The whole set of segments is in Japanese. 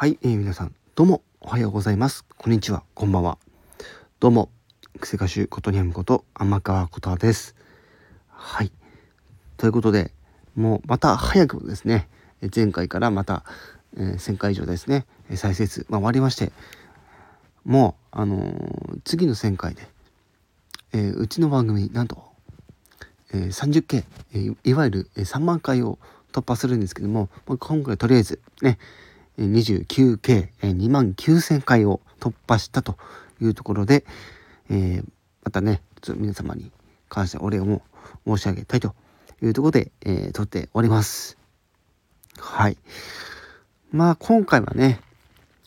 はい、えー、皆さん、どうも、おはようございます。こんにちは、こんばんは。どうも、クセ歌手ことにゃむこと、天川ことです。はい。ということで、もうまた早くもですね、前回からまた、えー、1000回以上ですね、再生数、まあ、終わりまして、もう、あのー、次の1000回で、えー、うちの番組、なんと、えー、30K、えー、いわゆる3万回を突破するんですけども、今回とりあえずね、29計2万9000回を突破したというところで、えー、またね、ちょっと皆様に感謝お礼を申し上げたいというところで、えー、撮っております。はい。まあ今回はね、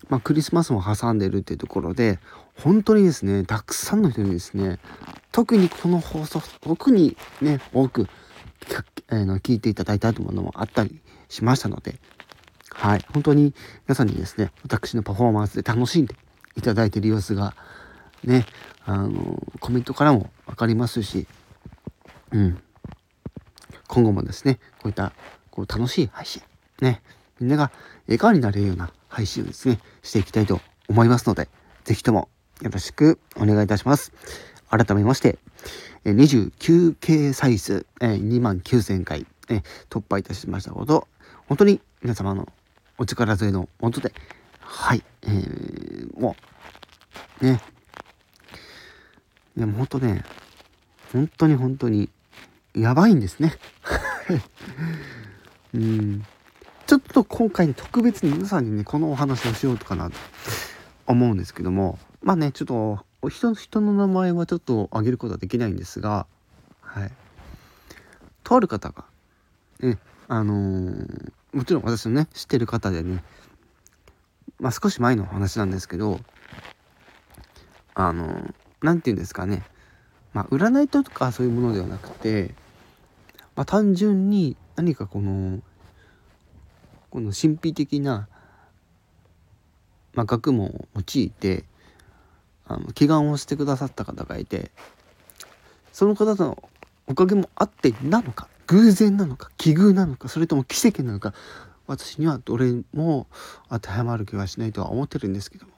まあ、クリスマスも挟んでるっていうところで、本当にですね、たくさんの人にですね、特にこの放送、特にね、多く、えー、の聞いていただいたというものもあったりしましたので、はい、本当に皆さんにですね、私のパフォーマンスで楽しんでいただいている様子が、ね、あの、コメントからも分かりますし、うん、今後もですね、こういったこう楽しい配信、ね、みんなが笑顔になれるような配信をですね、していきたいと思いますので、是非ともよろしくお願いいたします。改めまして、29系サイズ2万9000回突破いたしましたこと、本当に皆様のお力添えのもとで、はい、えー、もう、ね、でも本当ね、本当に本当に、やばいんですね。うん。ちょっと今回特別に皆さんにね、このお話をしようとかなと思うんですけども、まあね、ちょっと、人の人の名前はちょっと挙げることはできないんですが、はい。とある方が、ね、あのー、もちろん私のね、知ってる方でね、まあ少し前の話なんですけど、あの、何て言うんですかね、まあ占いとかそういうものではなくて、まあ単純に何かこの、この神秘的な、まあ、学問を用いて、あの祈願をしてくださった方がいてその方のおかげもあってなのか偶然なのか奇遇なのかそれとも奇跡なのか私にはどれも当てはまる気はしないとは思ってるんですけども。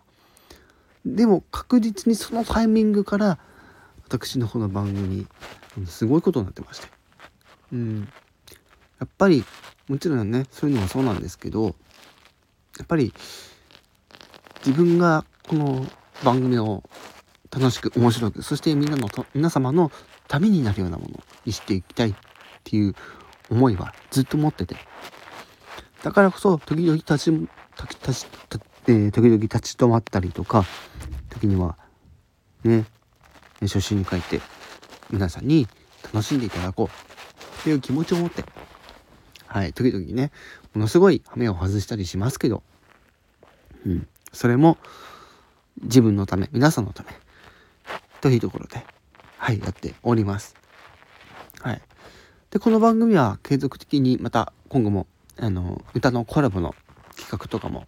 でも確実にそのタイミングから私のこの番組にすごいことになってまして。うん。やっぱりもちろんねそういうのもそうなんですけどやっぱり自分がこの番組を楽しく面白くそしてみんなの皆様のためになるようなものにしていきたい。っていう思いはずっと持ってて。だからこそ時々立ち立ちえー、時々立ち止まったりとか時にはね初心に書いて皆さんに楽しんでいただこう。という気持ちを持ってはい時々ねものすごい羽目を外したりしますけど。うん。それも自分のため皆さんのためというところではいやっております。はい。でこの番組は継続的にまた今後もあの歌のコラボの企画とかも、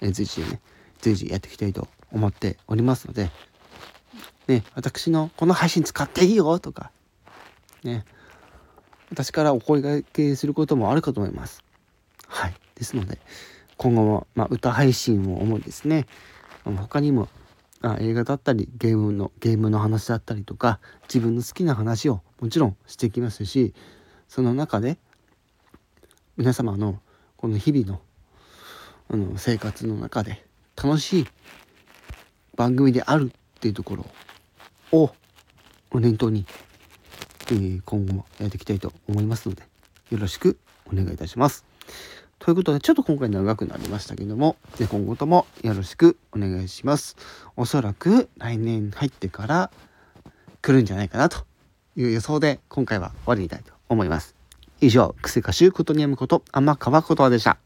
え随時ね随時やっていきたいと思っておりますのでね私のこの配信使っていいよとかね私からお声掛けすることもあるかと思います。はい。ですので今後も、まあ、歌配信を主にですね他にもあ映画だったりゲームのゲームの話だったりとか自分の好きな話をもちろんしていきますしその中で皆様のこの日々のあの生活の中で楽しい番組であるっていうところを念頭に、え、今後もやっていきたいと思いますのでよろしくお願いいたします。ということで、ちょっと今回長くなりましたけども、今後ともよろしくお願いします。おそらく来年入ってから来るんじゃないかなという予想で、今回は終わりにたいと思います。以上、クセ歌手ことにやむこと、天川ことでした。